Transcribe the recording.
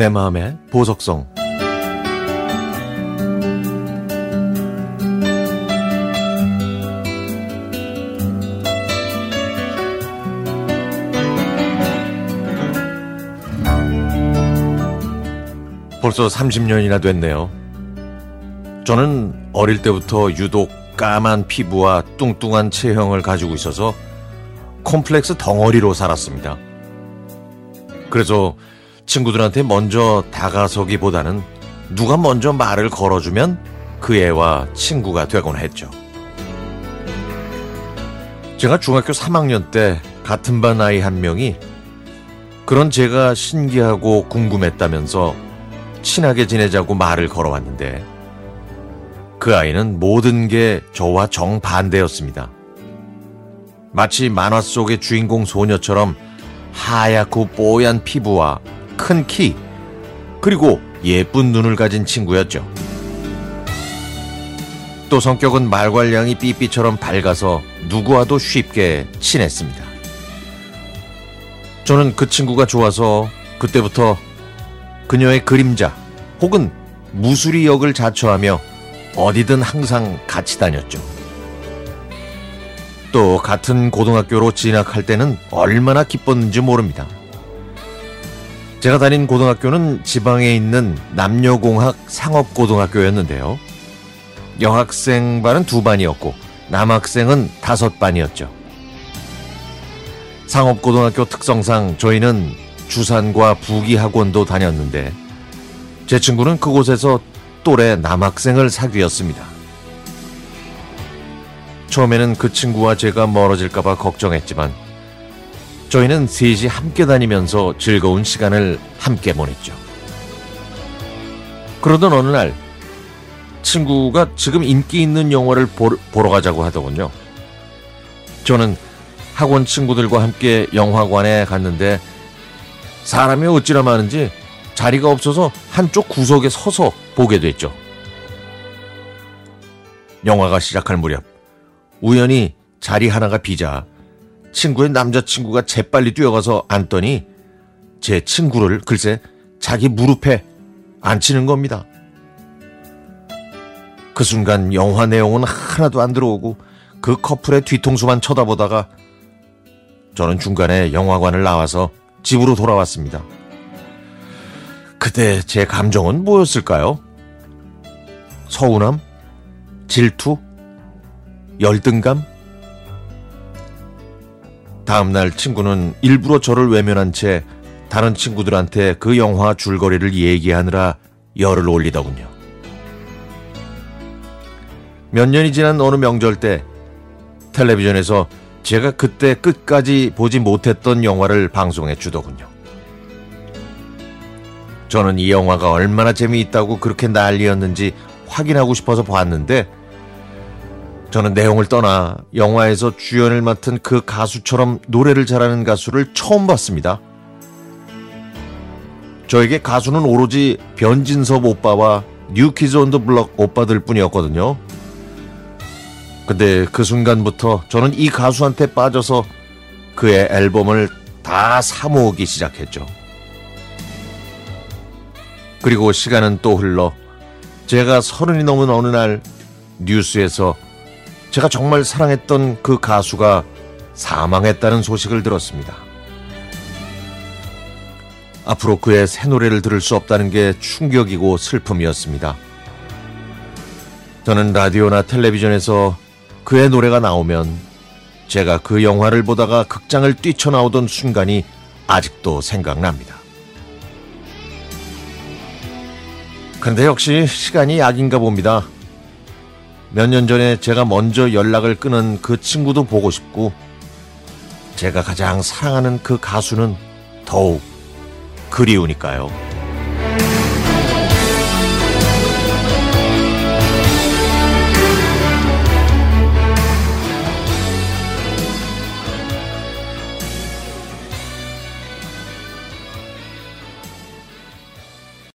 내 마음의 보석성 벌써 30년이나 됐네요. 저는 어릴 때부터 유독 까만 피부와 뚱뚱한 체형을 가지고 있어서 콤플렉스 덩어리로 살았습니다. 그래서 친구들한테 먼저 다가서기보다는 누가 먼저 말을 걸어주면 그 애와 친구가 되곤 했죠. 제가 중학교 3학년 때 같은 반 아이 한 명이 그런 제가 신기하고 궁금했다면서 친하게 지내자고 말을 걸어왔는데 그 아이는 모든 게 저와 정반대였습니다. 마치 만화 속의 주인공 소녀처럼 하얗고 뽀얀 피부와 큰 키, 그리고 예쁜 눈을 가진 친구였죠. 또 성격은 말괄량이 삐삐처럼 밝아서 누구와도 쉽게 친했습니다. 저는 그 친구가 좋아서 그때부터 그녀의 그림자 혹은 무수리 역을 자처하며 어디든 항상 같이 다녔죠. 또 같은 고등학교로 진학할 때는 얼마나 기뻤는지 모릅니다. 제가 다닌 고등학교는 지방에 있는 남녀공학 상업고등학교였는데요. 여학생 반은 두 반이었고 남학생은 다섯 반이었죠. 상업고등학교 특성상 저희는 주산과 부기학원도 다녔는데 제 친구는 그곳에서 또래 남학생을 사귀었습니다. 처음에는 그 친구와 제가 멀어질까봐 걱정했지만 저희는 셋이 함께 다니면서 즐거운 시간을 함께 보냈죠. 그러던 어느 날 친구가 지금 인기 있는 영화를 보러 가자고 하더군요. 저는 학원 친구들과 함께 영화관에 갔는데 사람이 어찌나 많은지 자리가 없어서 한쪽 구석에 서서 보게 됐죠. 영화가 시작할 무렵 우연히 자리 하나가 비자 친구의 남자친구가 재빨리 뛰어가서 앉더니 제 친구를 글쎄 자기 무릎에 앉히는 겁니다. 그 순간 영화 내용은 하나도 안 들어오고 그 커플의 뒤통수만 쳐다보다가 저는 중간에 영화관을 나와서 집으로 돌아왔습니다. 그때 제 감정은 뭐였을까요? 서운함? 질투? 열등감? 다음날 친구는 일부러 저를 외면한 채 다른 친구들한테 그 영화 줄거리를 얘기하느라 열을 올리더군요. 몇 년이 지난 어느 명절 때 텔레비전에서 제가 그때 끝까지 보지 못했던 영화를 방송해 주더군요. 저는 이 영화가 얼마나 재미있다고 그렇게 난리였는지 확인하고 싶어서 봤는데 저는 내용을 떠나 영화에서 주연을 맡은 그 가수처럼 노래를 잘하는 가수를 처음 봤습니다. 저에게 가수는 오로지 변진섭 오빠와 뉴키즈 온 더 블럭 오빠들 뿐이었거든요. 근데 그 순간부터 저는 이 가수한테 빠져서 그의 앨범을 다 사모으기 시작했죠. 그리고 시간은 또 흘러 제가 서른이 넘은 어느 날 뉴스에서 제가 정말 사랑했던 그 가수가 사망했다는 소식을 들었습니다. 앞으로 그의 새 노래를 들을 수 없다는 게 충격이고 슬픔이었습니다. 저는 라디오나 텔레비전에서 그의 노래가 나오면 제가 그 영화를 보다가 극장을 뛰쳐나오던 순간이 아직도 생각납니다. 근데 역시 시간이 약인가 봅니다. 몇 년 전에 제가 먼저 연락을 끊은 그 친구도 보고 싶고, 제가 가장 사랑하는 그 가수는 더욱 그리우니까요.